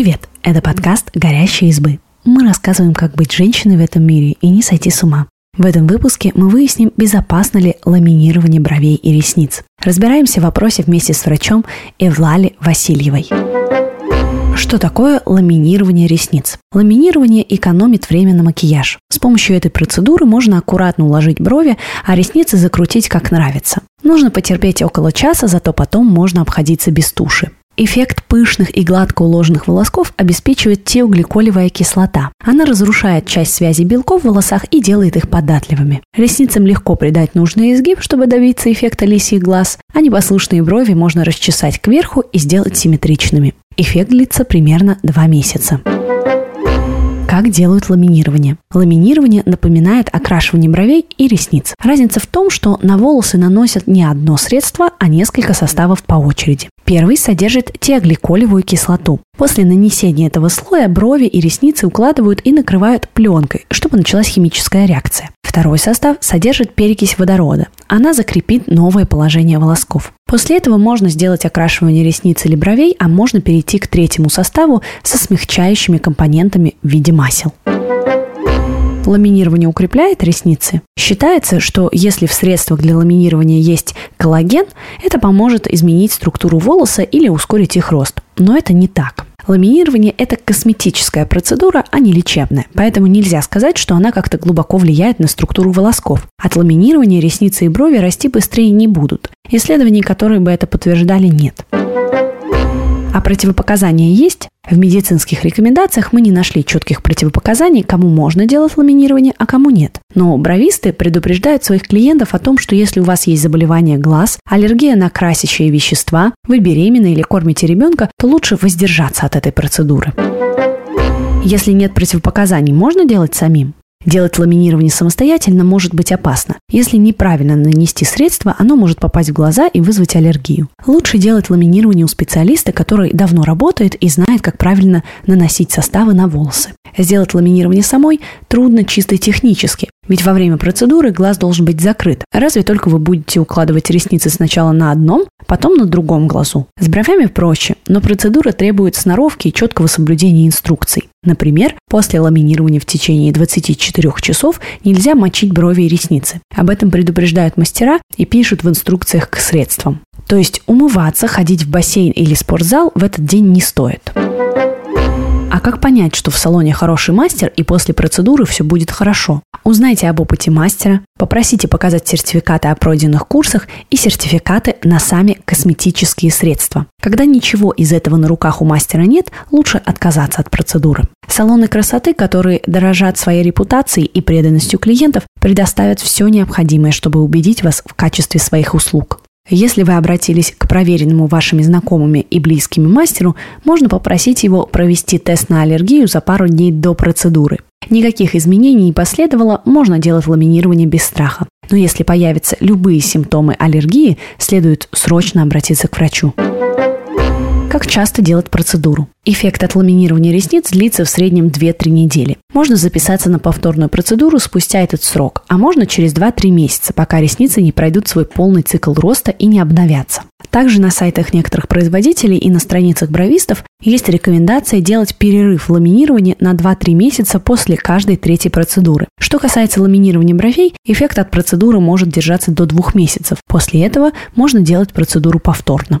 Привет! Это подкаст «Горящие избы». Мы рассказываем, как быть женщиной в этом мире и не сойти с ума. В этом выпуске мы выясним, безопасно ли ламинирование бровей и ресниц. Разбираемся в вопросе вместе с врачом Эвлали Васильевой. Что такое ламинирование ресниц? Ламинирование экономит время на макияж. С помощью этой процедуры можно аккуратно уложить брови, а ресницы закрутить как нравится. Нужно потерпеть около часа, зато потом можно обходиться без туши. Эффект пышных и гладко уложенных волосков обеспечивает теогликолевая кислота. Она разрушает часть связи белков в волосах и делает их податливыми. Ресницам легко придать нужный изгиб, чтобы добиться эффекта лисьих глаз, а непослушные брови можно расчесать кверху и сделать симметричными. Эффект длится примерно 2 месяца. Как делают ламинирование? Ламинирование напоминает окрашивание бровей и ресниц. Разница в том, что на волосы наносят не одно средство, а несколько составов по очереди. Первый содержит теогликолевую кислоту. После нанесения этого слоя брови и ресницы укладывают и накрывают пленкой, чтобы началась химическая реакция. Второй состав содержит перекись водорода. Она закрепит новое положение волосков. После этого можно сделать окрашивание ресниц или бровей, а можно перейти к третьему составу со смягчающими компонентами в виде масел. Ламинирование укрепляет ресницы. Считается, что если в средствах для ламинирования есть коллаген, это поможет изменить структуру волоса или ускорить их рост. Но это не так. Ламинирование – это косметическая процедура, а не лечебная, поэтому нельзя сказать, что она как-то глубоко влияет на структуру волосков. От ламинирования ресницы и брови расти быстрее не будут. Исследований, которые бы это подтверждали, нет. А противопоказания есть? В медицинских рекомендациях мы не нашли четких противопоказаний, кому можно делать ламинирование, а кому нет. Но бровисты предупреждают своих клиентов о том, что если у вас есть заболевание глаз, аллергия на красящие вещества, вы беременны или кормите ребенка, то лучше воздержаться от этой процедуры. Если нет противопоказаний, можно делать самим? Делать ламинирование самостоятельно может быть опасно. Если неправильно нанести средство, оно может попасть в глаза и вызвать аллергию. Лучше делать ламинирование у специалиста, который давно работает и знает, как правильно наносить составы на волосы. Сделать ламинирование самой трудно чисто технически, ведь во время процедуры глаз должен быть закрыт. Разве только вы будете укладывать ресницы сначала на одном, потом на другом глазу. С бровями проще, но процедура требует сноровки и четкого соблюдения инструкций. Например, после ламинирования в течение 24 часов нельзя мочить брови и ресницы. Об этом предупреждают мастера и пишут в инструкциях к средствам. То есть умываться, ходить в бассейн или спортзал в этот день не стоит. Как понять, что в салоне хороший мастер и после процедуры все будет хорошо? Узнайте об опыте мастера, попросите показать сертификаты о пройденных курсах и сертификаты на сами косметические средства. Когда ничего из этого на руках у мастера нет, лучше отказаться от процедуры. Салоны красоты, которые дорожат своей репутацией и преданностью клиентов, предоставят все необходимое, чтобы убедить вас в качестве своих услуг. Если вы обратились к проверенному вашими знакомыми и близкими мастеру, можно попросить его провести тест на аллергию за пару дней до процедуры. Никаких изменений не последовало, можно делать ламинирование без страха. Но если появятся любые симптомы аллергии, следует срочно обратиться к врачу. Как часто делать процедуру? Эффект от ламинирования ресниц длится в среднем 2-3 недели. Можно записаться на повторную процедуру спустя этот срок, а можно через 2-3 месяца, пока ресницы не пройдут свой полный цикл роста и не обновятся. Также на сайтах некоторых производителей и на страницах бровистов есть рекомендация делать перерыв ламинирования на 2-3 месяца после каждой третьей процедуры. Что касается ламинирования бровей, эффект от процедуры может держаться до 2 месяцев. После этого можно делать процедуру повторно.